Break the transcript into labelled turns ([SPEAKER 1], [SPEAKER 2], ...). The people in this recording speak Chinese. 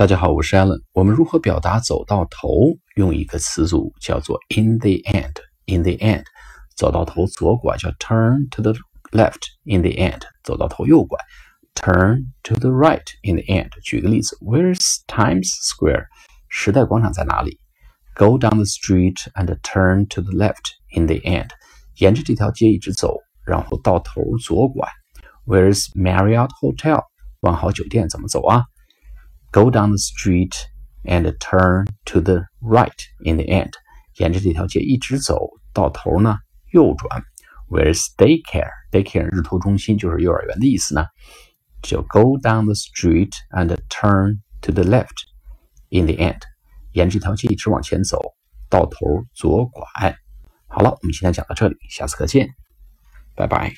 [SPEAKER 1] 大家好，我是 Alan。我们如何表达走到头？用一个词组叫做 in the end。in the end，走到头左拐叫 turn to the left。in the end，走到头右拐 turn to the right。in the end，举个例子，Where's Times Square？时代广场在哪里？Go down the street and turn to the left. in the end，沿着这条街一直走，然后到头左拐。Where's Marriott Hotel？万豪酒店怎么走啊？Go down the street and turn to the right in the end。沿着这条街一直走到头呢，右转。Where's daycare? Daycare 日托中心就是幼儿园的意思呢。就 Go down the street and turn to the left in the end。沿着这条街一直往前走到头左拐。好了，我们今天讲到这里，下次课见，拜拜。